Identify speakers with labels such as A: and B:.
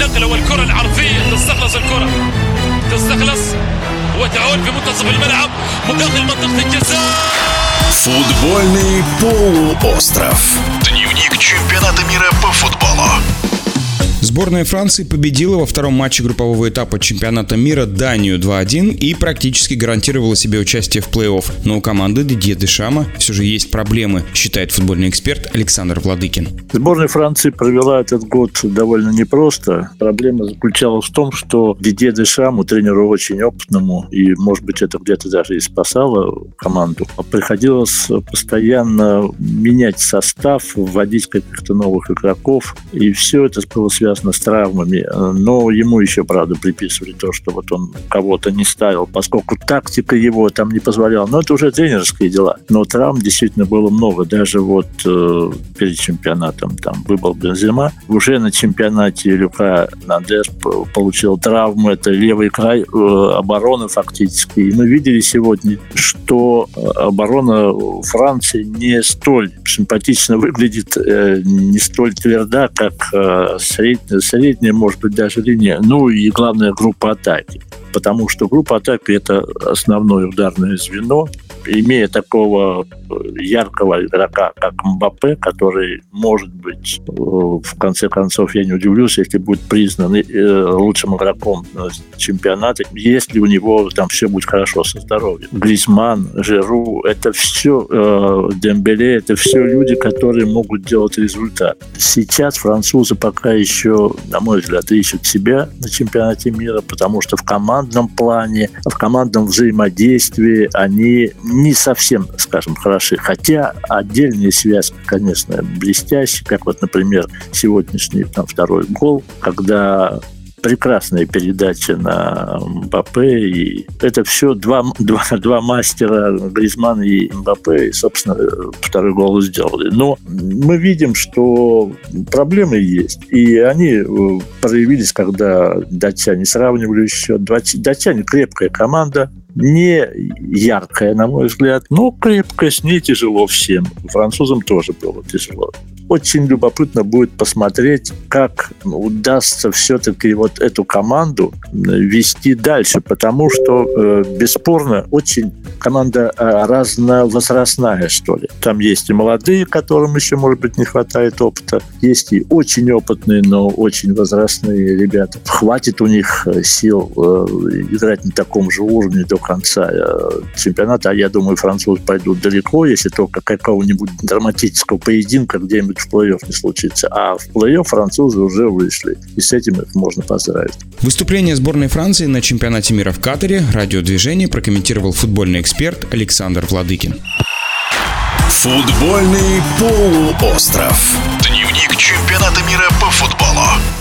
A: النقله والكره العرضيه تستخلص الكره تستخلص وتعود في منتصف الملعب مقابل منطقه الجزاء
B: Футбольный полуостров. Дневник чемпионата мира по футболу.
C: Сборная Франции победила во втором матче группового этапа чемпионата мира Данию 2-1 и практически гарантировала себе участие в плей-офф. Но у команды Дидье Дешама все же есть проблемы, считает футбольный эксперт Александр Владыкин.
D: Сборная Франции провела этот год довольно непросто. Проблема заключалась в том, что Дидье Дешаму, тренеру очень опытному, и, может быть, это где-то даже и спасало команду, приходилось постоянно менять состав, вводить каких-то новых игроков, и все это было связано связано с травмами. Но ему еще, правда, приписывали то, что вот он кого-то не ставил, поскольку тактика его там не позволяла. Но это уже тренерские дела. Но травм действительно было много. Даже вот э, перед чемпионатом там выбыл Бензема. Уже на чемпионате Люка Нандес получил травму. Это левый край э, обороны фактически. И мы видели сегодня, что оборона Франции не столь симпатично выглядит, э, не столь тверда, как э, средняя средняя, может быть, даже линия, ну и главная группа атаки. Потому что группа атаки – это основное ударное звено, имея такого э, яркого игрока, как Мбаппе, который, может быть, э, в конце концов, я не удивлюсь, если будет признан э, лучшим игроком чемпионата, если у него там все будет хорошо со здоровьем. Гризман, Жиру, это все, Дембеле, это все люди, которые могут делать результат. Сейчас французы пока еще, на мой взгляд, ищут себя на чемпионате мира, потому что в командном плане, в командном взаимодействии они не совсем, скажем, хороши. Хотя отдельные связки, конечно, блестящие, как вот, например, сегодняшний там, второй гол, когда прекрасная передача на Мбаппе. И это все два, два, два мастера, Гризман и Мбаппе, и, собственно, второй гол сделали. Но мы видим, что проблемы есть. И они э, проявились, когда датчане сравнивали счет. Датчане крепкая команда, не яркая, на мой взгляд, но крепкая, с ней тяжело всем. Французам тоже было тяжело. Очень любопытно будет посмотреть, как удастся все-таки вот эту команду вести дальше, потому что, э, бесспорно, очень команда э, разновозрастная, что ли. Там есть и молодые, которым еще, может быть, не хватает опыта, есть и очень опытные, но очень возрастные ребята. Хватит у них э, сил играть на таком же уровне до конца чемпионата, а я думаю, французы пойдут далеко, если только какого-нибудь драматического поединка где-нибудь в плей-офф не случится. А в плей-офф французы уже вышли. И с этим их можно поздравить.
C: Выступление сборной Франции на чемпионате мира в Катаре радиодвижение прокомментировал футбольный эксперт Александр Владыкин.
B: Футбольный полуостров. Дневник чемпионата мира по футболу.